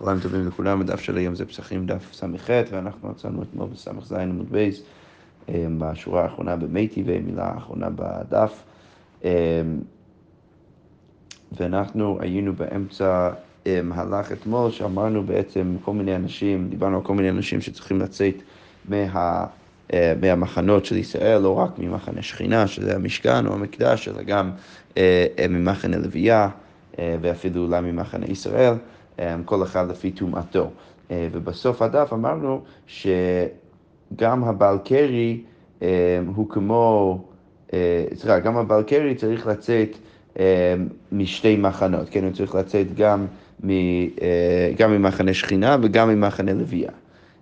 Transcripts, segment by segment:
צהריים טובים לכולם, הדף של היום זה פסחים דף ס"ח, ואנחנו מצאנו אתמול בס"ז עמוד בייס, אמ, בשורה האחרונה במתי ומילה האחרונה בדף. אמ, ואנחנו היינו באמצע מהלך אתמול, שאמרנו בעצם כל מיני אנשים, דיברנו על כל מיני אנשים שצריכים לצאת מה... אה, מהמחנות של ישראל, לא רק ממחנה שכינה, שזה המשכן או המקדש, אלא גם אה, ממחנה לוויה ואפילו אולי ממחנה ישראל. אמ, כל אחד לפי טומאתו. אה, ובסוף הדף אמרנו שגם הבעל קרי אמ, הוא כמו, אה, סליחה, גם הבעל קרי צריך לצאת אמ, משתי מחנות, כן, הוא צריך לצאת גם, אה, גם ממחנה שכינה וגם ממחנה לוויה.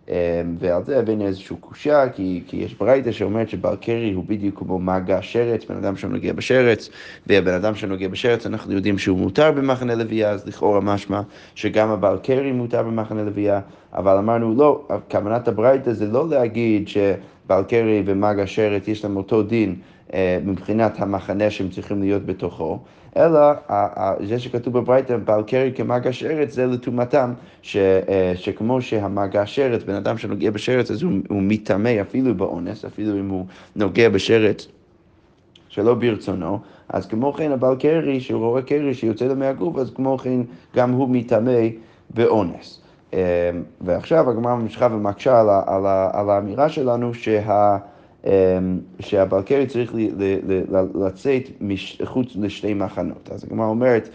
אמ, ועל זה הבאנו איזושהי קושייה, כי, כי יש ברייתא שאומרת שבעל קרי הוא בדיוק כמו מגע שרץ, בן אדם שנוגע בשרץ, והבן אדם שנוגע בשרץ אנחנו יודעים שהוא מותר במחנה לוויה, אז לכאורה משמע שגם הבעל קרי מותר במחנה לוויה, אבל אמרנו לא, כוונת הברייתא זה לא להגיד שבעל קרי ומגע שרץ יש להם אותו דין מבחינת המחנה שהם צריכים להיות בתוכו, אלא זה שכתוב בברייתא, בעל קרי כמגש ארץ, זה לטומאתם, אה, שכמו שהמגש ארץ, בן אדם שנוגע בשרץ, אז הוא, הוא מטמא אפילו באונס, אפילו אם הוא נוגע בשרץ. שלא ברצונו, אז כמו כן הבעל קרי, שהוא רואה קרי שיוצא לו מהגוף, אז כמו כן גם הוא מטמא באונס. אה, ועכשיו הגמרא ממשיכה ומקשה על, על, על האמירה שלנו שה... אמ, שהבלקרי צריך לצאת מחוץ לשתי מחנות. אז הגמרא אומרת,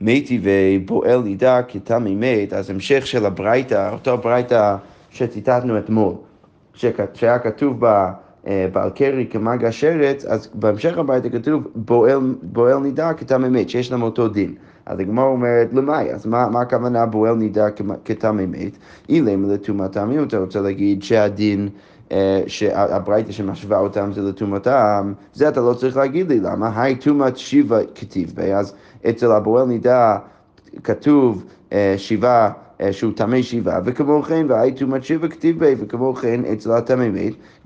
מתי ובועל נידה כתמי מת, אז המשך של הברייתא, אותו ברייתא שציטטנו אתמול, שהיה כתוב בה אה, בעל קרי כמגע שרץ, אז בהמשך הברייתא כתוב בועל, בועל נידה כתמי מת, שיש להם אותו דין. אז הגמרא אומרת, למאי, אז מה, מה הכוונה בועל נידה כתמי מת? אילם לטומאתם, אם אתה רוצה להגיד שהדין שהברייתא שמשווה אותם זה לטומאתם, זה אתה לא צריך להגיד לי, למה? היי טומאת שיבה כתיב בי, אז אצל הבועל נידה כתוב אה, שיבה אה, שהוא טמא שיבה, וכמו כן, והי טומאת שיבה כתיב בי, וכמו כן אצל הטמא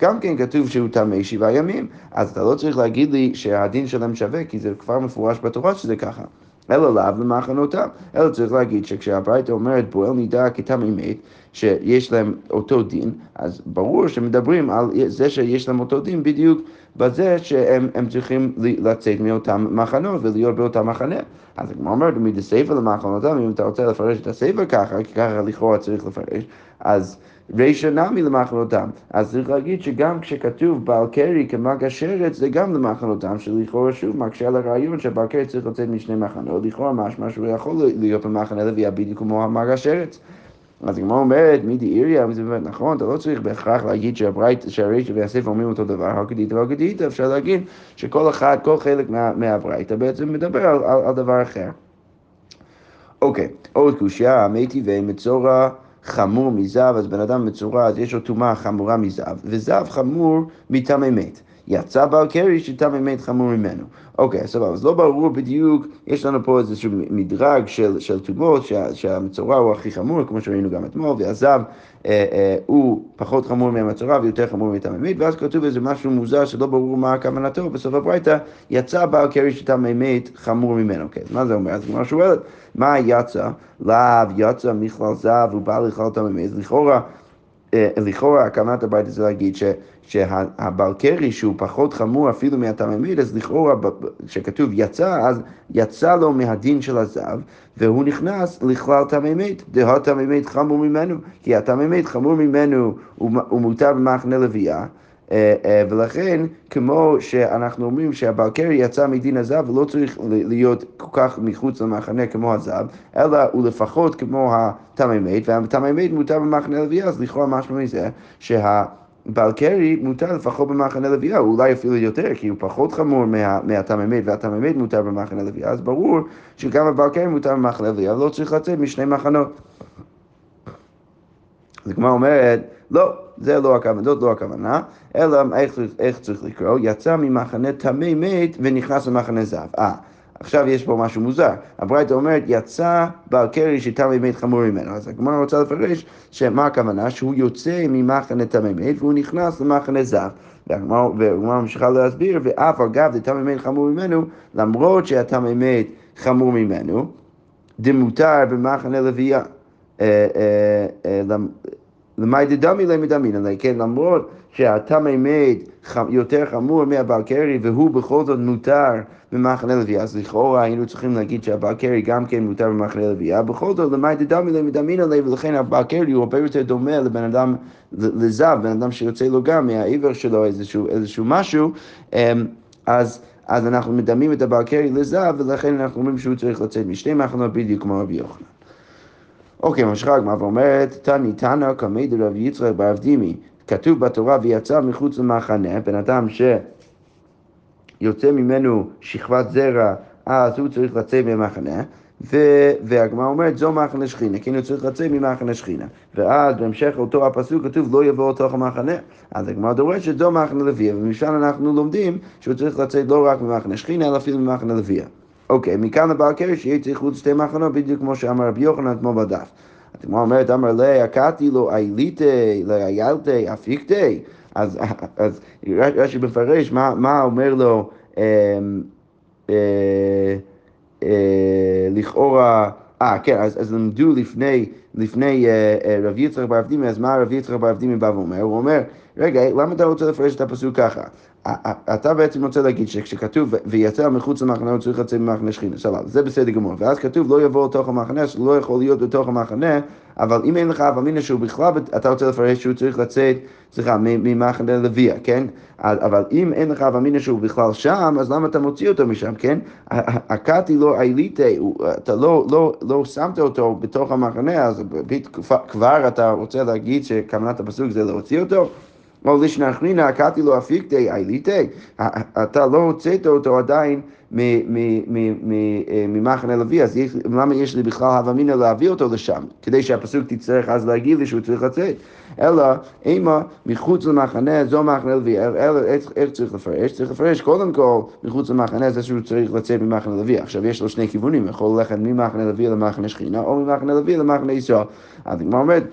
גם כן כתוב שהוא טמא שבעה ימים, אז אתה לא צריך להגיד לי שהדין שלהם שווה, כי זה כבר מפורש בתורה שזה ככה. אלא לאו למחנותם. אלא צריך להגיד שכשהברייתא אומרת בועל נידה כתמי מת, שיש להם אותו דין, אז ברור שמדברים על זה שיש להם אותו דין בדיוק בזה שהם צריכים לצאת מאותם מחנות ולהיות באותם מחנה. אז הגמרא אומרת, מדסייפא למחנותם, אם אתה רוצה לפרש את הסייפא ככה, כי ככה לכאורה צריך לפרש, אז... רישא נמי למחנותם. אז צריך להגיד שגם כשכתוב בעל קרי כמגע שרץ, זה גם למחנותם, שלכאורה שוב מקשה על הרעיון שבעל קרי צריך לצאת משני מחנות, לכאורה משמע שהוא יכול להיות במחנה לוויה בדיוק כמו המגע שרץ. אז הגמרא אומרת, מי דאיריה, וזה באמת נכון, אתה לא צריך בהכרח להגיד שהברייט, שהרישא והספר אומרים אותו דבר, הקדיתא והקדיתא, אפשר להגיד שכל אחד, כל חלק מה, מהברייתא בעצם מדבר על, על, על דבר אחר. אוקיי, עוד קושייה, מי טבעי מצורע חמור מזהב, אז בן אדם מצורע, אז יש לו טומאה חמורה מזהב, וזהב חמור מטמא מת. יצא בעל קרי שטמא מת חמור ממנו. אוקיי, סבבה, אז לא ברור בדיוק, יש לנו פה איזשהו מדרג של, של טומאות, שה, שהמצורע הוא הכי חמור, כמו שראינו גם אתמול, והזב אה, אה, הוא פחות חמור מהמצורע ויותר חמור מטמא ואז כתוב איזה משהו מוזר שלא ברור מה כוונתו, בסוף הברייתא, יצא בעל קרי שטמא מת חמור ממנו. אוקיי, אז מה זה אומר? אז כמו שואלת, מה יצא? לאו יצא מכלל זב ובא לכלל מת, לכאורה לכאורה הקמת הבית הזה להגיד ש, שהבעל קרי שהוא פחות חמור אפילו מהתממית, אז לכאורה כשכתוב יצא, אז יצא לו מהדין של הזב, והוא נכנס לכלל תממית, דהה תממית חמור ממנו, כי התממית חמור ממנו הוא מותר במחנה לוויה. אה, אה, ולכן, כמו שאנחנו אומרים שהבעל קרי יצא מדין הזב ולא צריך להיות כל כך מחוץ למחנה כמו הזב, אלא הוא לפחות כמו התמי מת, והתמי מת מותר במחנה לוויה, אז לכאורה משמע מזה שה... בעל קרי מותר לפחות במחנה לוויה, אולי אפילו יותר, כי הוא פחות חמור מה, מהתממית, והתממית מותר במחנה לוויה, אז ברור שגם הבעל קרי מותר במחנה לוויה, ולא צריך לצאת משני מחנות. אז הגמרא אומרת, לא, זה לא הכוונה, זאת לא הכוונה, אלא איך, איך צריך לקרוא, יצא ממחנה טמא מת ונכנס למחנה זב. אה, עכשיו יש פה משהו מוזר. הברייתא אומרת, יצא בעל קרי שטמא מת חמור ממנו. אז הגמרא רוצה לפרש שמה הכוונה? שהוא יוצא ממחנה טמא מת והוא נכנס למחנה זב. והגמרא ממשיכה להסביר, ואף אגב דטמא מת חמור ממנו, למרות שהטמא מת חמור ממנו, דמותר במחנה לוויה. למאי דדמי למי דמינא, כן, למרות שהטמא מת יותר חמור מהבעל קרי והוא בכל זאת מותר במחנה לוויה, אז לכאורה היינו צריכים להגיד שהבעל קרי גם כן מותר במחנה לוויה, בכל זאת למאי דדמי למי דמינא ולכן הבעל קרי הוא הרבה יותר דומה לבן אדם, לזב, בן אדם שיוצא לו גם מהעבר שלו איזשהו, איזשהו משהו, אז אז אנחנו מדמים את הבעל קרי לזב, ולכן אנחנו אומרים שהוא צריך לצאת משתי מחנות בדיוק כמו רבי יוחנן. אוקיי, ממשיכה הגמרא ואומרת, תני תנא קמי דרב יצחק ברב דימי, כתוב בתורה ויצא מחוץ למחנה, בן אדם שיוצא ממנו שכבת זרע, אז הוא צריך לצאת ממחנה. והגמרא אומרת, זו מחנה שכינה, הוא צריך לצאת ממחנה שכינה. ואז בהמשך אותו הפסוק כתוב, לא יבוא לתוך המחנה. אז הגמרא דורשת, זו מחנה לוויה, ומשם אנחנו לומדים שהוא צריך לצאת לא רק ממחנה שכינה, אלא אפילו ממחנה לוויה. אוקיי, מכאן לבעל קרש שיהיה צריך חוץ שתי מחנות, בדיוק כמו שאמר רבי יוחנן אתמול בדף. הגמרא אומרת, אמר לי, הקעתי לו אייליתי, לאיילתי, אפיקתי. אז רש"י מפרש, מה אומר לו, אמ, אה, אה, לכאורה, אה, כן, אז, למדו לפני, לפני אה, אה, רב יצחק ברב דימי, אז מה רב יצחק ברב דימי בא ואומר? הוא אומר, רגע, למה אתה רוצה לפרש את הפסוק ככה? אתה בעצם רוצה להגיד שכשכתוב ויצא מחוץ למחנה הוא צריך לצאת ממחנה שכינה, סבבה, זה בסדר גמור. ואז כתוב לא יבוא לתוך המחנה, לא יכול להיות בתוך המחנה, אבל אם אין לך אב אמינא שהוא בכלל, אתה רוצה לפרש שהוא צריך לצאת, סליחה, ממחנה לוויה, כן? אבל אם אין לך אב אמינא שהוא בכלל שם, אז למה אתה מוציא אותו משם, כן? הקאתי לא עיליתי, אתה לא, לא, לא שמת אותו בתוך המחנה, אז כבר אתה רוצה להגיד שכוונת הפסוק זה להוציא אותו? או לשנחרינא קאתי לו אפיקתי אייליתי, אתה לא הוצאת אותו עדיין ממחנה לוי, אז למה יש לי בכלל הווה אמינא להביא אותו לשם? כדי שהפסוק תצטרך אז להגיד לי שהוא צריך לצאת. אלא אימה מחוץ למחנה, זו מחנה לוי. אלא איך צריך לפרש? צריך לפרש קודם כל מחוץ למחנה זה שהוא צריך לצאת ממחנה לוי. עכשיו יש לו שני כיוונים, יכול ללכת ממחנה לוי למחנה שכינה, או ממחנה לוי למחנה ישראל. אז הגמרא אומרת,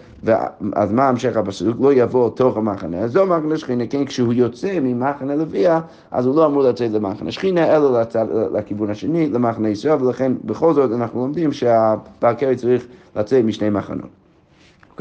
אז מה המשך הפסוק? לא יבוא תוך המחנה, זו מחנה שכינה, כן, כשהוא יוצא ממחנה לוויה, אז הוא לא אמור לצאת למחנה שכינה, אלא לצד, לכיוון השני, למחנה ישראל, ולכן בכל זאת אנחנו לומדים שהבעל צריך לצאת משני מחנות.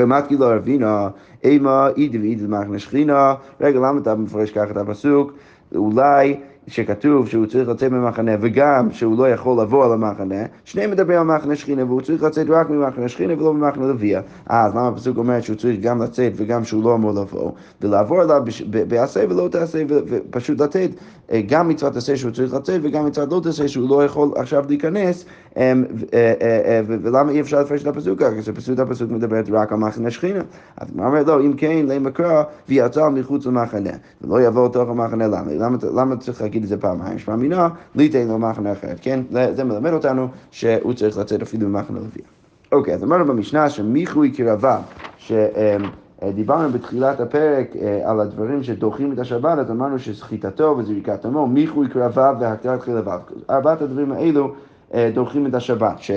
קמאתי לו רבינה, אימה אידי ואידי למחנה שכינה, רגע, למה אתה מפרש ככה את הפסוק? אולי שכתוב שהוא צריך לצאת ממחנה וגם שהוא לא יכול לבוא על המחנה, שניהם מדברים על מחנה שכינה והוא צריך לצאת רק ממחנה שכינה ולא ממחנה לוויה. אה, אז למה הפסוק אומר שהוא צריך גם לצאת וגם שהוא לא אמור לבוא, ולעבור עליו בעשה ולא תעשה ופשוט לתת אה, גם מצוות עשה שהוא צריך לצאת וגם מצוות לא תעשה שהוא לא יכול עכשיו להיכנס, אמ, אה, ולמה אי אפשר לפרש את הפסוק ככה? כי פשוט הפסוק מדברת רק על מחנה שכינה. אז הוא אומר לא, אם כן, למקרא ויצא מחוץ למחנה, ולא יבוא לתוך המחנה, למה? למה צריך להגיד את זה פעמיים? שמע מינה, ליתן לו מחנה אחרת, כן? זה מלמד אותנו שהוא צריך לצאת אפילו ממחנה לוויה. אוקיי, אז אמרנו במשנה שמיכוי קרבה, שדיברנו בתחילת הפרק אה, על הדברים שדוחים את השבת, אז אמרנו שסחיטתו וזריקת עמו, מיכוי קרבה והקטרת חלביו. ארבעת הדברים האלו אה, דוחים את השבת, ש,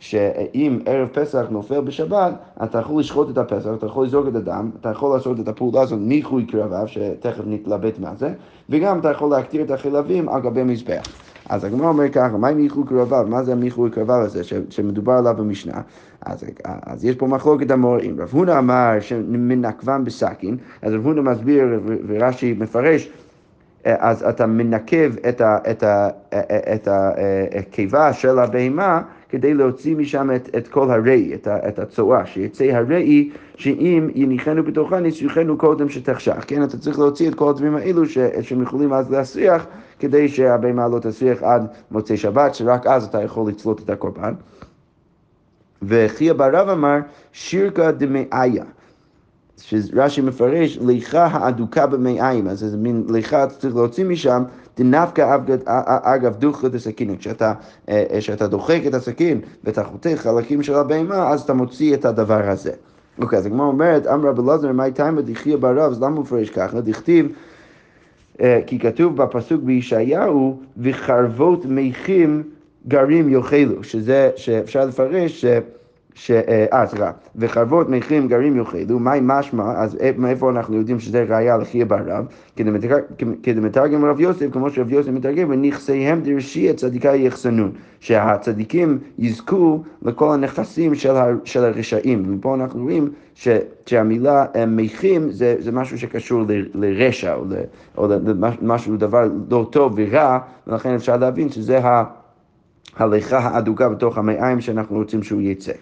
שאם ערב פסח נופל בשבת, אתה יכול לשחוט את הפסח, אתה יכול לזרוק את הדם, אתה יכול לעשות את הפעולה הזאת מיחוי קרביו, שתכף נתלבט מה זה, וגם אתה יכול להקטיר את החלבים על גבי מזבח. אז הגמרא אומר ככה, מהי מיחוי קרביו? מה זה המיחוי קרביו הזה שמדובר עליו במשנה? אז, אז יש פה מחלוקת המוראים. רב הונא אמר שמנקבם בסכין, אז רב הונא מסביר ורש"י מפרש אז אתה מנקב את, ה, את, ה, את הקיבה של הבהמה כדי להוציא משם את, את כל הראי, את, את הצואה, שיצא הראי שאם יניחנו בתוכה ניסוחנו קודם שתחשך, כן? אתה צריך להוציא את כל הדברים האלו ש, שהם יכולים אז להסריח כדי שהבהמה לא תסריח עד מוצאי שבת, שרק אז אתה יכול לצלות את הקורבן. וחייא ברב אמר שירקא דמאיה. שרש"י מפרש, ליכה האדוקה במעיים, אז זה מין ליכה, אתה צריך להוציא משם, דנפקא אגב דוכא דסכין, כשאתה, כשאתה דוחק את הסכין ואתה חותך חלקים של הבהמה, אז אתה מוציא את הדבר הזה. אוקיי, אז הגמרא אומרת, אמר רבי אלעזר, מאי תימא דחייא ברב, אז למה הוא מפרש ככה? דכתיב, כי כתוב בפסוק בישעיהו, וחרבות מיכים גרים יאכלו, שזה, שאפשר לפרש ש... ש... אה, סליחה, וחרבות מחירים גרים יאכלו, מהי משמע, אז מאיפה אנחנו יודעים שזה ראייה לחייה ברב? כדמתרגם רב יוסף, כמו שרב יוסף מתרגם, ונכסיהם דרשי הצדיקה יחסנון, שהצדיקים יזכו לכל הנכסים של, ה... של הרשעים. ופה אנחנו רואים ש... שהמילה מכים זה, זה משהו שקשור ל... לרשע, או, ל... או למשהו, דבר לא טוב ורע, ולכן אפשר להבין שזה ה... הליכה האדוקה בתוך המעיים שאנחנו רוצים שהוא יצא.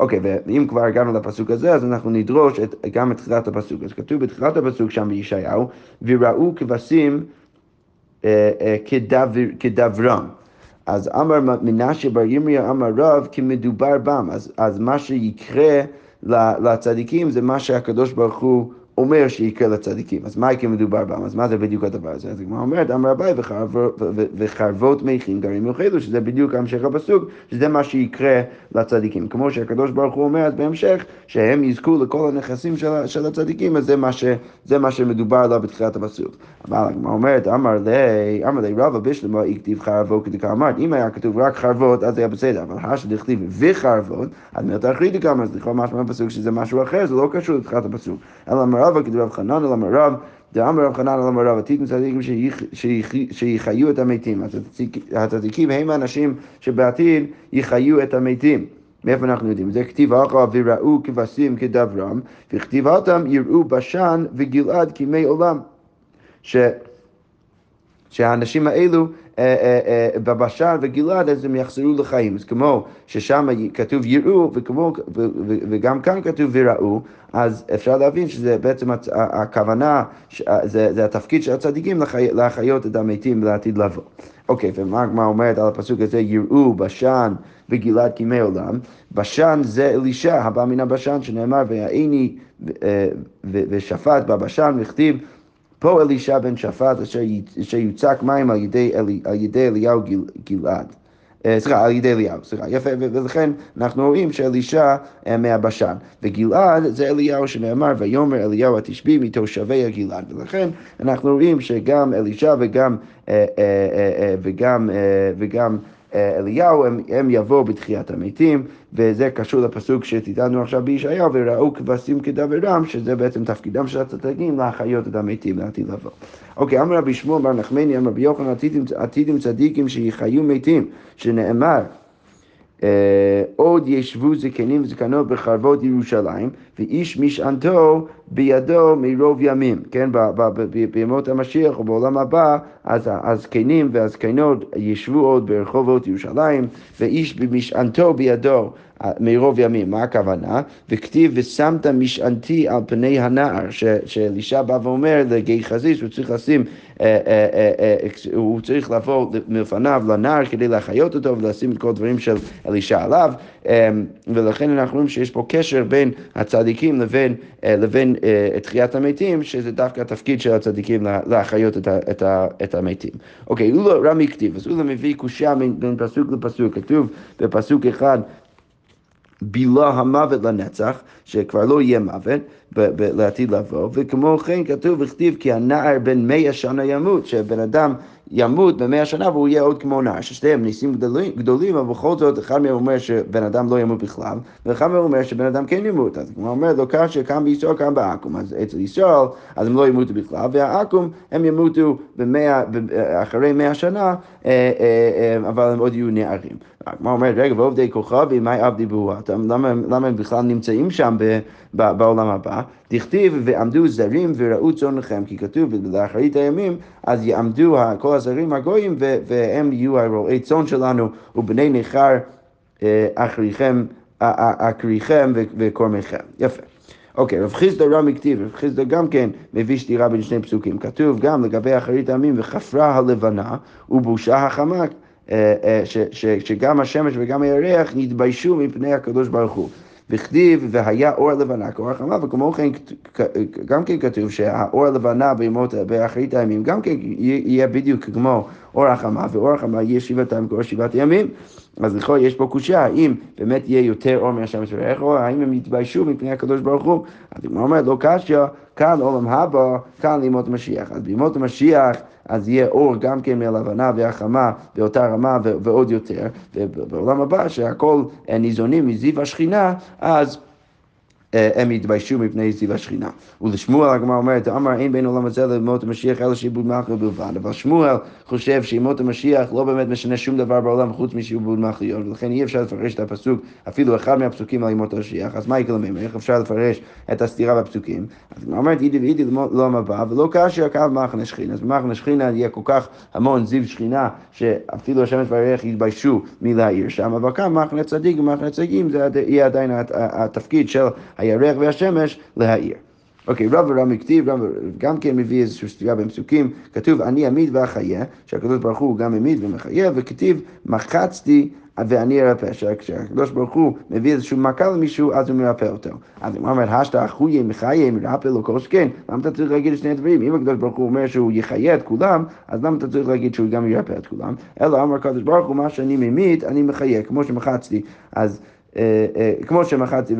אוקיי, ואם כבר הגענו לפסוק הזה, אז אנחנו נדרוש את, גם את תחילת הפסוק. אז כתוב בתחילת הפסוק שם בישעיהו, וראו כבשים אה, אה, כדבר, כדברם. אז אמר מנשה בר ירמיה אמר רב כמדובר בם, אז, אז מה שיקרה לצדיקים זה מה שהקדוש ברוך הוא אומר שיקרה לצדיקים. אז מה יקרה מדובר בם? אז מה זה בדיוק הדבר הזה? אז הגמרא אומרת, אמר רבי וחרבות מכים גרים יאכלו, שזה בדיוק המשך הפסוק, שזה מה שיקרה לצדיקים. כמו שהקדוש ברוך הוא אומר אז בהמשך, שהם יזכו לכל הנכסים של, של הצדיקים, אז זה מה, ש, זה מה שמדובר עליו בתחילת הפסוק. אבל הגמרא אומרת, אמר לי, אמר לי רבא בשלמה, הכתיב חרבות כדקאמרת, אם היה כתוב רק חרבות, אז היה בסדר, אבל השד הכתיב וחרבות, אז מילתא אחריתי כמה, אז לכאורה משמע בפסוק שזה משהו אחר, זה לא קשור לתחילת הפסוק. אלא אמר רבא כתוב רב חנן אלא אמר רב, דאמר רב חנן אלא אמר רב, עתידים צדיקים שיחיו את המתים. הצדיקים הם האנשים שבעתיד יחיו את המתים. מאיפה אנחנו יודעים? זה כתיב אחר וראו כבשים כדברם, וכתיב אותם יראו בשן וגלעד כימי עולם. שהאנשים האלו אה, אה, אה, בבשן וגלעד אז הם יחזרו לחיים. אז כמו ששם כתוב יראו וכמו, וגם כאן כתוב וראו, אז אפשר להבין שזה בעצם הכוונה, זה, זה התפקיד של הצדיקים להחיות את המתים לעתיד לבוא. אוקיי, ומה הגמרא אומרת על הפסוק הזה, יראו בשן וגלעד כימי עולם, בשן זה אלישע, הבא מן הבשן, שנאמר, והעיני ושפט בבשן, וכתיב פה אלישע בן שפט אשר יוצק מים על ידי, על ידי אליהו גלעד. אה, סליחה, על ידי אליהו, סליחה, יפה, ולכן אנחנו רואים שאלישע אה, מהבשן, וגלעד זה אליהו שנאמר, ויאמר אליהו התשבי מתושבי הגלעד, ולכן אנחנו רואים שגם אלישע וגם, אה, וגם, וגם אליהו, הם, הם יבואו בתחיית המתים, וזה קשור לפסוק שתדענו עכשיו בישעיהו, וראו כבשים כדברם, שזה בעצם תפקידם של הצדיקים להחיות את המתים לעתיד לבוא. אוקיי, אמר רבי שמואל בר נחמני, אמר רבי יוחנן, עתידים צדיקים שיחיו מתים, שנאמר עוד ישבו זקנים וזקנות בחרבות ירושלים, ואיש משענתו בידו מרוב ימים. כן, בימות המשיח או בעולם הבא, אז הזקנים והזקנות ישבו עוד ברחובות ירושלים, ואיש במשענתו בידו מרוב ימים. מה הכוונה? וכתיב ושמת משענתי על פני הנער, שאלישע בא ואומר חזיש, הוא צריך לשים, אה, אה, אה, הוא צריך לבוא מלפניו לנער כדי להחיות אותו ולשים את כל הדברים של אלישע עליו, ולכן אנחנו רואים שיש פה קשר בין הצדיקים לבין, לבין תחיית המתים, שזה דווקא התפקיד של הצדיקים להחיות את, את, את המתים. אוקיי, אולה רמי כתיב, אז אולה מביא קושייה בין פסוק לפסוק, כתוב בפסוק אחד בילה המוות לנצח, שכבר לא יהיה מוות לעתיד לבוא, וכמו כן כתוב וכתיב כי הנער בן מאה שנה ימות, שבן אדם ימות במאה שנה והוא יהיה עוד כמו נער, ששתיהם ניסים גדולים, גדולים, אבל בכל זאת אחד מהם אומר שבן אדם לא ימות בכלל, ואחד מהם אומר שבן אדם כן ימות. אז הוא אומר לו כאשר קם בישראל קם בעכו"ם, אז אצל ישראל אז הם לא ימותו בכלל, והעכו"ם הם ימותו במאה, אחרי מאה שנה, אה, אה, אה, אבל הם עוד יהיו נערים. הגמרא אומרת, רגע, ועובדי כוכבי, מהי עבדי בועתם? למה הם בכלל נמצאים שם בעולם הבא? דכתיב, ועמדו זרים וראו צונכם, כי כתוב, ולאחרית הימים, אז יעמדו כל הזרים הגויים, והם יהיו הרועי צאן שלנו, ובני נכר אה, אחריכם, אקריכם וקורמיכם. יפה. אוקיי, רב חיסדא רמי כתיב, רב חיסדא גם כן מביא שתירה בין שני פסוקים. כתוב גם לגבי אחרית הימים, וחפרה הלבנה ובושה החמה. אה, אה, שגם השמש וגם הירח נתביישו מפני הקדוש ברוך הוא. וכתיב והיה אור לבנה כאור החמה, וכמו כן גם כן כתוב שהאור הלבנה בימות, באחרית הימים, גם כן יהיה בדיוק כמו אור החמה, ואור החמה יהיה שבעתם כאור שבעת ימים. אז לכאורה יש פה קושייה, האם באמת יהיה יותר אור מהשמש וירח, או האם הם יתביישו מפני הקדוש ברוך הוא. אז הוא אומר, לא קשיא, כאן עולם הבא, כאן לימות המשיח. אז בימות המשיח, אז יהיה אור גם כן מהלבנה והחמה באותה רמה ועוד יותר, ובעולם הבא שהכל ניזונים מזיו השכינה, אז... הם יתביישו מפני זיו השכינה. ולשמואל הגמרא אומרת, אמר אין בין עולם הזה למות המשיח אלא שעבוד מלכות בלבד. אבל שמואל חושב שימות המשיח לא באמת משנה שום דבר בעולם חוץ משעבוד מלכויות, ולכן אי אפשר לפרש את הפסוק, אפילו אחד מהפסוקים על ימות המשיח, אז מה יקרה להם? איך אפשר לפרש את הסתירה בפסוקים? אז הגמרא אומרת, אידי ואידי לא מבא, ולא כאשר הקו במחנה שכינה. אז במחנה שכינה יהיה כל כך המון זיו שכינה, שאפילו השמש והירח יתביישו מלהעיר שם, אבל כאן במחנה צדיק ומחנה צדיקים זה יהיה עדיין התפקיד של הירח והשמש להאיר. אוקיי, רב ורמי כתיב, גם כן מביא איזושהי סתירה בין פסוקים, כתוב אני אמית ואחיה, שהקדוש ברוך הוא גם אמית ומחיה, וכתיב מחצתי ואני ארפא, כשהקדוש ברוך הוא מביא איזושהי מכה למישהו, אז הוא מרפא אותו. אז הוא אומר, השתא אחויה מחיה מרפא לו כל שכן, למה אתה צריך להגיד שני הדברים? אם הקדוש ברוך הוא אומר שהוא יחיה את כולם, אז למה אתה צריך להגיד שהוא גם ירפא את כולם? אלא אמר הקדוש ברוך הוא, מה שאני ממית, אני מחיה, כמו שמחצתי. אז כמו שמחצתי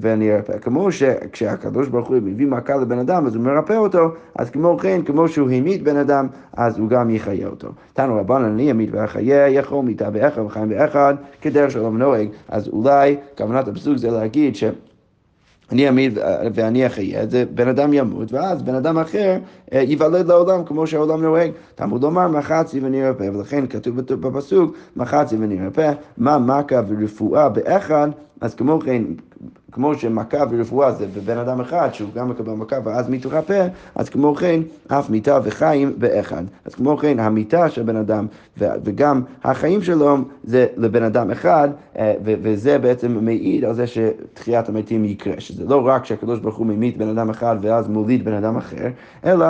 ואני ארפא. כמו שכשהקדוש ברוך הוא מביא מכה לבן אדם, אז הוא מרפא אותו, אז כמו כן, כמו שהוא המית בן אדם, אז הוא גם יחיה אותו. תנו רבנן, אני אמית ואחיה, יכול מיתה באחד וחיים באחד, כדרך שלום נוהג. אז אולי כוונת הפסוק זה להגיד ש... אני אמית ואני אחיה, זה בן אדם ימות, ואז בן אדם אחר אה, ייוולד לעולם כמו שהעולם נוהג. תלמוד לומר מחצי ונרפא, ולכן כתוב בפסוק מחצי ונרפא, מה מכה ורפואה באחד, אז כמו כן, כמו שמכה ורפואה זה בבן אדם אחד, שהוא גם מקבל מכה ואז מתרפא, אז כמו כן, אף מיתה וחיים באחד. אז כמו כן, המיתה של בן אדם וגם החיים שלו זה לבן אדם אחד, אה, וזה בעצם מעיד על זה שתחיית המתים יקרה, שזה לא רק שהקדוש ברוך הוא ממית בן אדם אחד ואז מוליד בן אדם אחר, אלא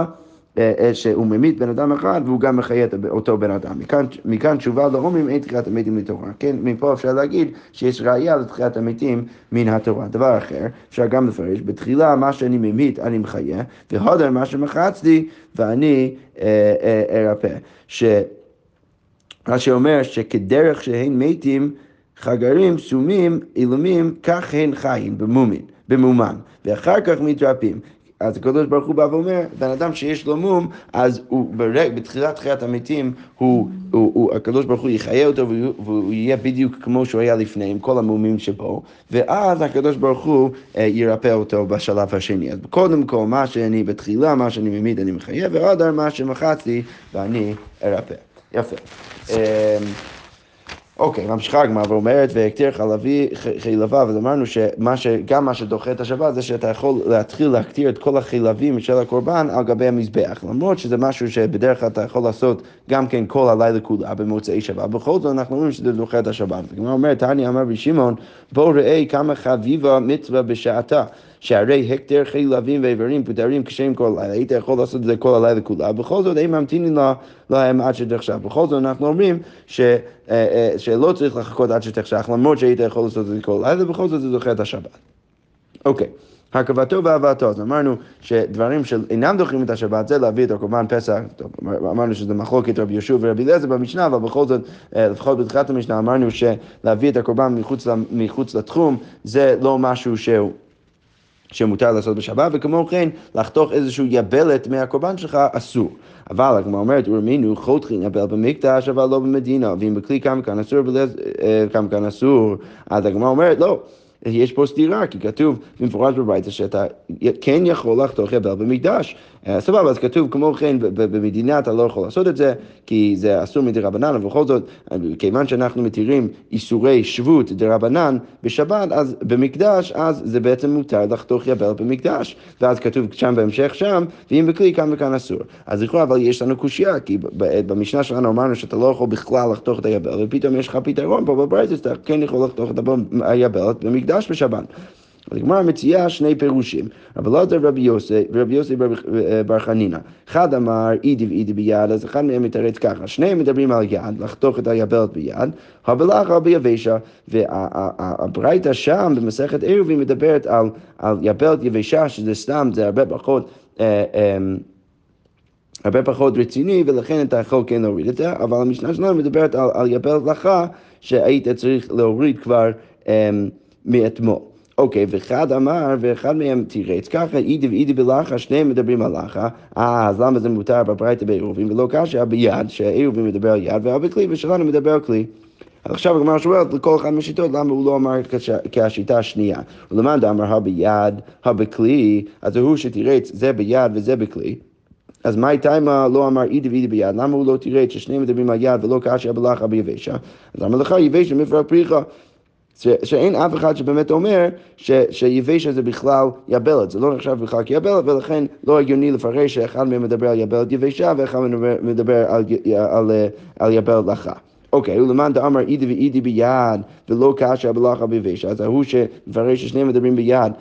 שהוא ממית בן אדם אחד והוא גם מחיה את אותו בן אדם. מכאן, מכאן תשובה לאומרים אין תחיית המתים מתורה. כן, מפה אפשר להגיד שיש ראייה לתחיית המתים מן התורה. דבר אחר, אפשר גם לפרש, בתחילה מה שאני ממית אני מחיה, והודר מה שמחצתי ואני אה, אה, ארפא. ש... מה שאומר שכדרך שהן מתים חגרים, סומים, אילומים, כך הן חיים במומין, במומן, ואחר כך מתרפים. אז הקדוש ברוך הוא בא ואומר, בן אדם שיש לו מום, אז הוא בתחילת חיית המתים, הוא, הוא, הוא, הקדוש ברוך הוא יחיה אותו והוא, והוא יהיה בדיוק כמו שהוא היה לפני, עם כל המומים שבו, ואז הקדוש ברוך הוא אה, ירפא אותו בשלב השני. אז קודם כל, מה שאני בתחילה, מה שאני ממית אני מחיה, ועוד מה שמחצתי ואני ארפא. יפה. אמ, אוקיי, ממשיכה הגמרא ואומרת, והקטיר חלבי חילביו, אז אמרנו שגם מה שדוחה את השבת זה שאתה יכול להתחיל להקטיר את כל החילבים של הקורבן על גבי המזבח, למרות שזה משהו שבדרך כלל אתה יכול לעשות גם כן כל הלילה כולה במוצאי שבת, בכל זאת אנחנו אומרים שזה דוחה את השבת. הגמרא אומרת, תני אמר בשמעון, בוא ראה כמה חביבה מצווה בשעתה. שהרי הקטר חילבים ואיברים פוטרים כשהם כל הלילה, היית יכול לעשות את זה כל הלילה כולה, בכל זאת הם ממתינים להם עד שתחשב. בכל זאת אנחנו אומרים ש, שלא צריך לחכות עד שתחשב, למרות שהיית יכול לעשות את זה כל הלילה, בכל זאת זה דוחה את השבת. אוקיי. הקרבתו והבאתו, אז אמרנו שדברים שאינם דוחים את השבת זה להביא את הקורבן פסח, טוב, אמרנו שזה מחלוקת רבי יהושע ורבי אליעזר במשנה, אבל בכל זאת, אה, לפחות בתחילת המשנה אמרנו שלהביא את הקורבן מחוץ, מחוץ לתחום זה לא משהו שהוא שמותר לעשות בשבת, וכמו כן, לחתוך איזושהי יבלת מהקורבן שלך אסור. אבל הגמרא אומרת, ורמינו חותכין יבל במקדש, אבל לא במדינה, ואם בכלי אסור, אה, כאן אסור, אז הגמרא אומרת, לא. יש פה סתירה, כי כתוב במפורש בברייתא שאתה כן יכול לחתוך יבל במקדש. אה, סבבה, אז כתוב כמו כן במדינה אתה לא יכול לעשות את זה, כי זה אסור מדי רבנן, אבל בכל זאת, כיוון שאנחנו מתירים איסורי שבות דה רבנן בשבת, אז במקדש, אז זה בעצם מותר לחתוך יבל במקדש. ואז כתוב שם בהמשך שם, ואם בכלי כאן וכאן אסור. אז לכאורה, אבל יש לנו קושייה, כי במשנה שלנו אמרנו שאתה לא יכול בכלל לחתוך את היבל, ופתאום יש לך פתרון פה בברייתא, אתה כן יכול לחתוך את היבל במקדש בשבת. אז הגמרא מציעה שני פירושים, רבי אלעזר ורבי יוסי ורבי יוסי בר חנינא. אחד אמר אידי ואידי ביד, אז אחד מהם מתרץ ככה, שניהם מדברים על יד, לחתוך את היבלת ביד, הבלח על ביבשה, והברייתא שם במסכת עירובין מדברת על, על יבלת יבשה, שזה סתם, זה הרבה פחות... אה, אה, הרבה פחות רציני, ולכן אתה יכול כן להוריד את זה, אבל המשנה שלנו מדברת על, על יבל לך, שהיית צריך להוריד כבר um, מאתמול. אוקיי, ואחד אמר, ואחד מהם תירץ, ככה אידי ואידי בלחה, שניהם מדברים על לחה, אה, אז למה זה מותר בברייתא בעירובין, ולא קשה ביד, שהעירובין מדבר על יד, והבכלי, ושלנו מדבר על כלי. עכשיו הגמרא שואלת לכל אחד מהשיטות, למה הוא לא אמר כהשיטה השנייה? ולמען דאמר הביד, הבכלי, אז הוא שתירץ, זה ביד וזה בכלי. אז מה איתה אם לא אמר אידי ואידי ביד? למה הוא לא תירץ ששניהם מדברים על יד ולא קשה בלחה ביבשה? אז אמר לך יבשה מפרק פריחה. שאין אף אחד שבאמת אומר ש, שיבשה זה בכלל יבלת, זה. לא נחשב בכלל כיבלת, ולכן לא הגיוני לפרש שאחד מהם מדבר על יבלת יבשה ואחד מהם מדבר על, על, על, יבלת לחה. אוקיי, ולמען דאמר אידי ואידי ביד ולא קשה בלחה ביבשה, אז ההוא שמפרש ששניהם מדברים ביד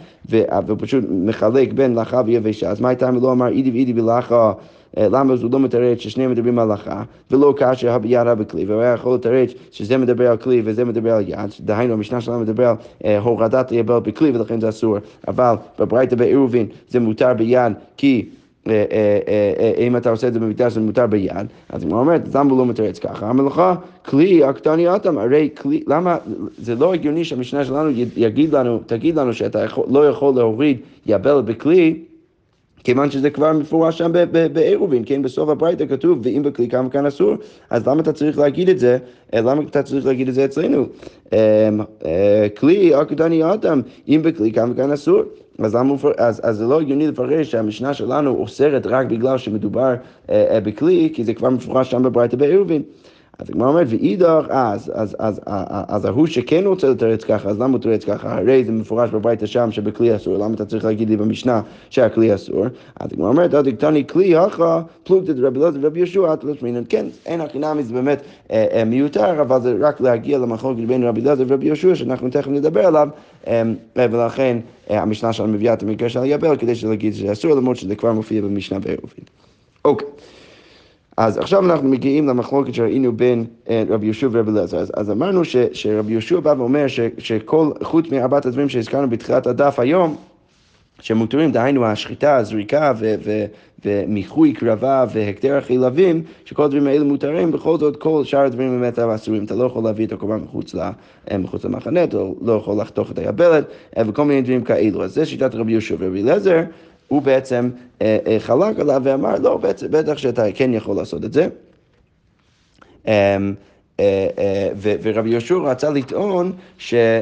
ופשוט מחלק בין לחה ויבשה, אז מה הייתה אם לא אמר אידי ואידי בלחה למה הוא לא מתרץ ששניהם מדברים על הלכה, ולא כאשר ביד בכלי, והוא היה יכול לתרץ שזה מדבר על כלי וזה מדבר על יד, דהיינו המשנה שלנו מדבר על אה, הורדת היבל בכלי ולכן זה אסור, אבל בברייתא בעירובין זה מותר ביד כי אה, אם אתה עושה את זה במקדש זה מותר ביד, אז הוא אומר, למה הוא לא מתרץ ככה? המלאכה, כלי הקטני אטם, הרי כלי, למה, זה לא הגיוני שהמשנה שלנו יגיד לנו, תגיד לנו שאתה לא יכול להוריד יבל בכלי כיוון שזה כבר מפורש שם בעירובין, כן? בסוף הברייתא כתוב, ואם בכלי כמה כאן אסור, אז למה אתה צריך להגיד את זה? אה, למה אתה צריך להגיד את זה אצלנו? אמ, אה, כלי אקדני אדם, אם בכלי כמה כאן אסור. אז זה לא הגיוני לפרש שהמשנה שלנו אוסרת רק בגלל שמדובר אה, בכלי, כי זה כבר מפורש שם בברייתא בעירובין. אז הגמרא אומרת, ואידך, אז, אז, אז, אז ההוא שכן רוצה לתרץ ככה, אז למה הוא תרץ ככה? הרי זה מפורש בבית השם שבכלי אסור, למה אתה צריך להגיד לי במשנה שהכלי אסור? אז הגמרא אומרת, אל תקטני כלי הכה פלוגתא דרבי אלעזר ורבי יהושע, את לא שמינן. כן, אין הכי נמי, זה באמת אה, אה, מיותר, אבל זה רק להגיע למחלוקת בין רבי אלעזר ורבי יהושע, שאנחנו תכף נדבר עליו, אה, ולכן המשנה שלנו מביאה את המקרה של היבל, כדי להגיד שזה אסור, למרות שזה כבר מופיע במשנה בעירובין. אוקיי. אז עכשיו אנחנו מגיעים למחלוקת שראינו בין אה, רבי יהושע ורבי אליעזר. אז, אז אמרנו ש, שרבי יהושע בא ואומר ש, שכל, חוץ מארבעת הדברים שהזכרנו בתחילת הדף היום, שמותרים, דהיינו השחיטה, הזריקה ו- ו- ומיחוי קרבה והקטר החילבים, שכל הדברים האלה מותרים, בכל זאת כל שאר הדברים באמת אסורים. אתה לא יכול להביא את הקורבן מחוץ, אה, מחוץ למחנה, אתה לא יכול לחתוך את היבלת, אה, וכל מיני דברים כאלו. אז זה שיטת רבי יהושע ורבי אליעזר. הוא בעצם אה, אה, חלק עליו ואמר, לא, בטח שאתה כן יכול לעשות את זה. אמ, אה, ורבי יהושע רצה לטעון שבמשנה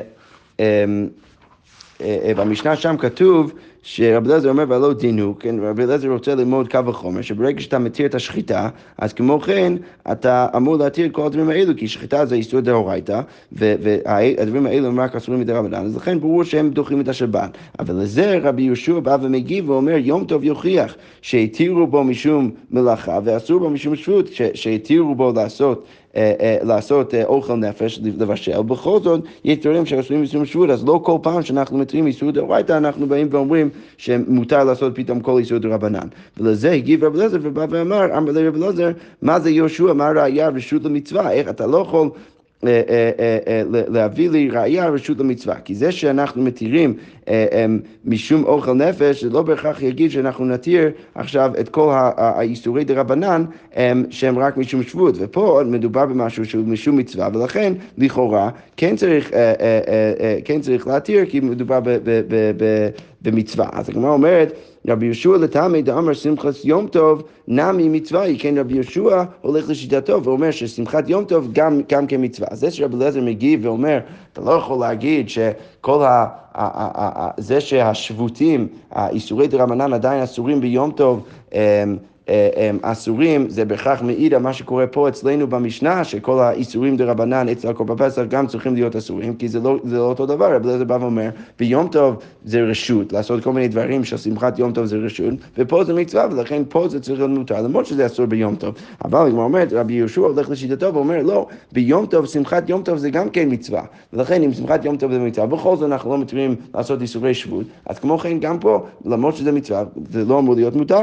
אמ, שם כתוב שרבי אליעזר אומר ולא דינו, כן, רבי אליעזר רוצה ללמוד קו וחומר, שברגע שאתה מתיר את השחיטה, אז כמו כן אתה אמור להתיר את כל הדברים האלו, כי שחיטה זה איסור דאורייתא, והדברים האלו הם רק אסורים מדי רמדאן, אז לכן ברור שהם דוחים את השבת. אבל לזה רבי יהושע בא ומגיב ואומר, יום טוב יוכיח שהתירו בו משום מלאכה ואסור בו משום שבות, שהתירו בו לעשות אה, אה, לעשות אה, אוכל נפש, לבשל, בכל זאת יש דברים שאסורים איסור שבות, אז לא כל פעם שאנחנו מתרים איסור דאורייתא אנחנו באים ואומרים שמותר לעשות פתאום כל איסור דרבנן. ולזה הגיב רב אליעזר ובא ואמר, אמר לרב אליעזר, מה זה יהושע, מה ראייה רשות למצווה, איך אתה לא יכול אה, אה, אה, להביא לי ראייה רשות למצווה. כי זה שאנחנו מתירים משום אוכל נפש, זה לא בהכרח יגיד שאנחנו נתיר עכשיו את כל האיסורי דה רבנן שהם רק משום שבות. ופה מדובר במשהו שהוא משום מצווה, ולכן לכאורה כן צריך, כן צריך להתיר, כי מדובר במצווה. אז הגמרא אומרת, רבי יהושע לטעמי דאמר שמחת יום טוב נמי מצווה היא, כן רבי יהושע הולך לשיטתו ואומר ששמחת יום טוב גם, גם כמצווה. אז זה שרבי אליעזר מגיב ואומר, אתה לא יכול להגיד שכל ה... זה שהשבותים, האיסורי דרמנן עדיין אסורים ביום טוב, אמ, אסורים, זה בהכרח מעיד על מה שקורה פה אצלנו במשנה, שכל האיסורים דה רבנן אצל קורבן פסח גם צריכים להיות אסורים, כי זה לא, זה לא אותו דבר, רבי אליעזר בא ואומר, ביום טוב זה רשות, לעשות כל מיני דברים של שמחת יום טוב זה רשות, ופה זה מצווה, ולכן פה זה צריך להיות מותר, למרות שזה אסור ביום טוב. אבל כמו אומרת, רבי יהושע הולך לשיטתו ואומר, לא, ביום טוב, שמחת יום טוב זה גם כן מצווה, ולכן אם שמחת יום טוב זה מצווה, בכל זאת אנחנו לא מתירים לעשות איסורי שבות, אז כמו כן גם פה, למרות שזה מצווה, זה לא אמור להיות מותר.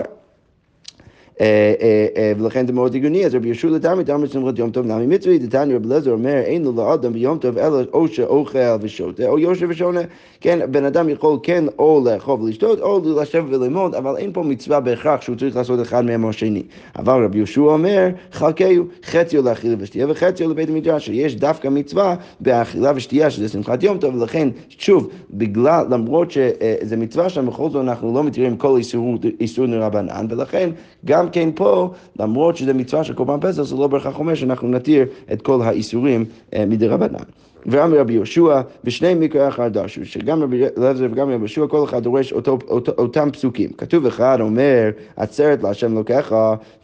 אה, אה, אה, ולכן זה מאוד הגיוני, אז רבי יהושע לתלמיד, תלמיד שמחת יום טוב נמי מצווי, דתניא רבי אליעזר אומר, אין לו לאדם ביום טוב אלא או שאוכל ושותה, או יושב ושונה. כן, בן אדם יכול כן או לאכול ולשתות, או לשבת וללמוד, אבל אין פה מצווה בהכרח שהוא צריך לעשות אחד מהם או השני. אבל רבי יהושע אומר, חלקהו, חציו לאכילה ושתייה וחציו לבית המדרש, שיש דווקא מצווה באכילה ושתייה, שזה שמחת יום טוב, ולכן, שוב, בגלל, למרות שזה מצווה שם, בכל זאת אנחנו לא מתירים כל איסור, איסור נרבנן, ולכן גם כן פה, למרות שזה מצווה של קורבן פסח, זה לא בהכרח אומר שאנחנו נתיר את כל האיסורים אה, מדרבנן. ואמר רבי יהושע, בשני מקרי אחר דרשו, שגם רבי אליעזר וגם רבי יהושע, כל אחד דורש אותו, אותו, אותם פסוקים. כתוב אחד אומר, עצרת להשם אלוקיך,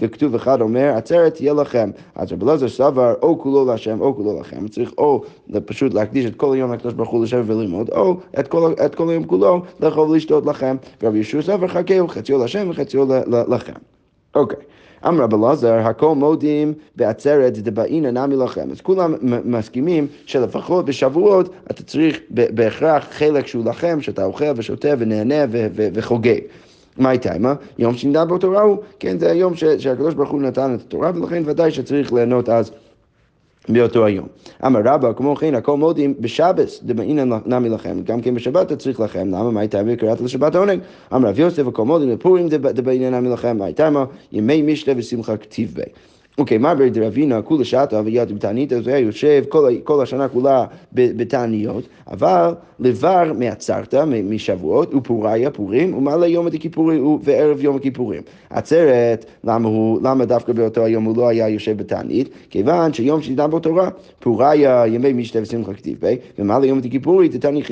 וכתוב אחד אומר, עצרת תהיה לכם. אז רבי אליעזר סבר, או כולו להשם, או כולו לכם. צריך או פשוט להקדיש את כל היום לקדוש ברוך הוא לשבת וללמוד, או את כל, את כל היום כולו לאכול ולשתות לכם. ורבי יהושע סבר, חכהו, חציו להשם וחציו לכם. אוקיי. אמר רב אלעזר, הכל מודים בעצרת דבעינא נמי לכם. אז כולם מסכימים שלפחות בשבועות אתה צריך בהכרח חלק שהוא לכם, שאתה אוכל ושותה ונהנה וחוגג. מה הייתה מה? יום שניתן בו תורה הוא, כן, זה היום שהקדוש ברוך הוא נתן את התורה, ולכן ודאי שצריך ליהנות אז. באותו היום. אמר רבא, כמו כן, הכל מודים בשבס, דמאינן נמי לכם, גם כן בשבת אתה צריך לכם, למה מה הייתה וקראת לשבת העונג? אמר רב יוסף, הכל מודים בפורים דמאינן נמי לכם, מה הייתה? ימי משתה ושמחה כתיב בי. אוקיי, מה ברבינה, כולה שעתה ויד אז הוא היה יושב כל, השנה כולה בתעניות, אבל לבר מעצרת משבועות, ופוריה פורים, ומעלה יום הכיפורים וערב יום הכיפורים. עצרת, למה, דווקא באותו היום הוא לא היה יושב בתענית? כיוון שיום שניתן בו תורה, פוריה ימי משתה ושמחה כתיב בי, ומעלה יום הכיפורי, תתני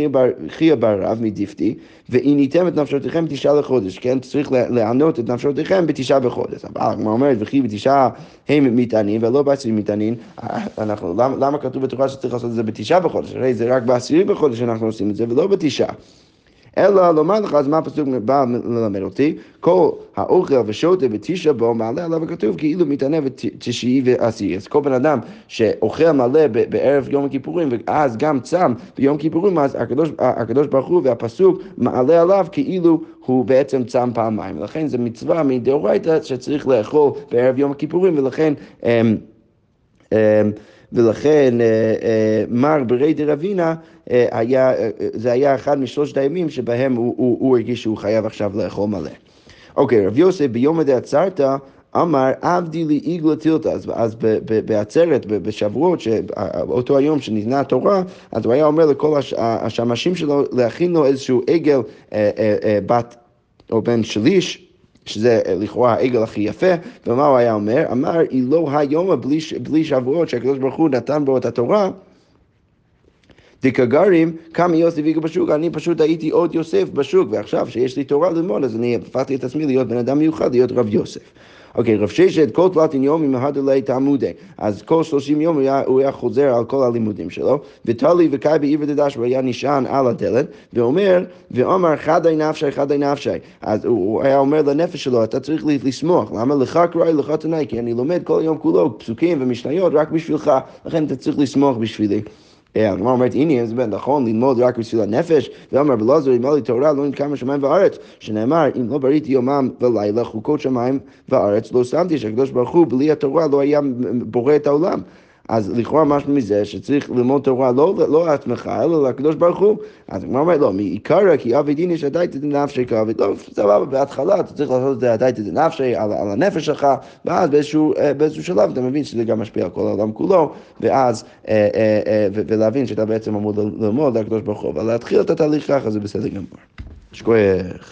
חייה בר רב מדיפתי, ועיניתם את נפשותיכם בתשעה לחודש, כן? צריך לענות את נפשותיכם בתשעה בחודש. אבל הגמרא אומרת, וכי בתשעה הם מטענים ולא בעשירי מטענים, אנחנו, למה, למה כתוב בתורה שצריך לעשות את זה בתשעה בחודש? הרי זה רק בעשירי בחודש שאנחנו עושים את זה ולא בתשעה. אלא לומר לך, אז מה הפסוק בא ללמד אותי? כל האוכל ושוטה ותשע בו מעלה עליו הכתוב כאילו מתענה בתשיעי ועשירי. אז כל בן אדם שאוכל מלא בערב יום הכיפורים ואז גם צם ביום כיפורים, אז הקדוש, הקדוש ברוך הוא והפסוק מעלה עליו כאילו הוא בעצם צם פעמיים. לכן זו מצווה מדאורייתא שצריך לאכול בערב יום הכיפורים ולכן... אמ, אמ, ולכן אה, אה, מר ברי דרבינה, אה, זה היה אחד משלושת הימים שבהם הוא, הוא, הוא הרגיש שהוא חייב עכשיו לאכול מלא. אוקיי, רב יוסף ביום דעצרתא אמר עבדי לי איגלה טילתא, אז, אז בעצרת, בשבועות, אותו היום שניתנה התורה, אז הוא היה אומר לכל הש, השמשים שלו להכין לו איזשהו עגל בת או בן שליש. שזה לכאורה העגל הכי יפה, ומה הוא היה אומר? אמר, אילו היום בלי, בלי שבועות שהקדוש ברוך הוא נתן בו את התורה, דקגרים, כמה יוסף יגע בשוק, אני פשוט הייתי עוד יוסף בשוק, ועכשיו שיש לי תורה ללמוד, אז אני הפכתי את עצמי להיות בן אדם מיוחד, להיות רב יוסף. אוקיי, רב ששת, כל תלתין יום ממהדו לי תעמודי. אז כל שלושים יום הוא היה, חוזר על כל הלימודים שלו, וטלי וקאי בעבר דדש, הוא היה נשען על הדלת, ואומר, ואומר חדי נפשי, חדי נפשי. אז הוא היה אומר לנפש שלו, אתה צריך לשמוח, למה לך קראי לך תנאי? כי אני לומד כל יום כולו פסוקים ומשניות רק בשבילך, לכן אתה צריך לשמוח בשבילי. הגמרא אומרת, הנה, זה נכון ללמוד רק בשביל הנפש, ואמר בלעזר, אם לי תורה לא נקמה שמיים וארץ, שנאמר, אם לא בריתי יומם ולילה חוקות שמיים וארץ, לא שמתי שהקדוש ברוך הוא בלי התורה לא היה בורא את העולם. אז לכאורה משהו מזה שצריך ללמוד תורה לא, לא לעצמך, אלא לקדוש ברוך הוא. אז הגמרא אומרת, לא, מעיקרא כי אבי דין יש הדייתא דנפשי כאבי. לא, סבבה, בהתחלה אתה צריך לעשות את זה הדייתא דנפשי על, על הנפש שלך, ואז באיזשהו, אה, באיזשהו שלב אתה מבין שזה גם משפיע על כל העולם כולו, ואז, אה, אה, ולהבין שאתה בעצם אמור ללמוד לקדוש ברוך הוא, אבל להתחיל את התהליך ככה זה בסדר גמור. שכוח.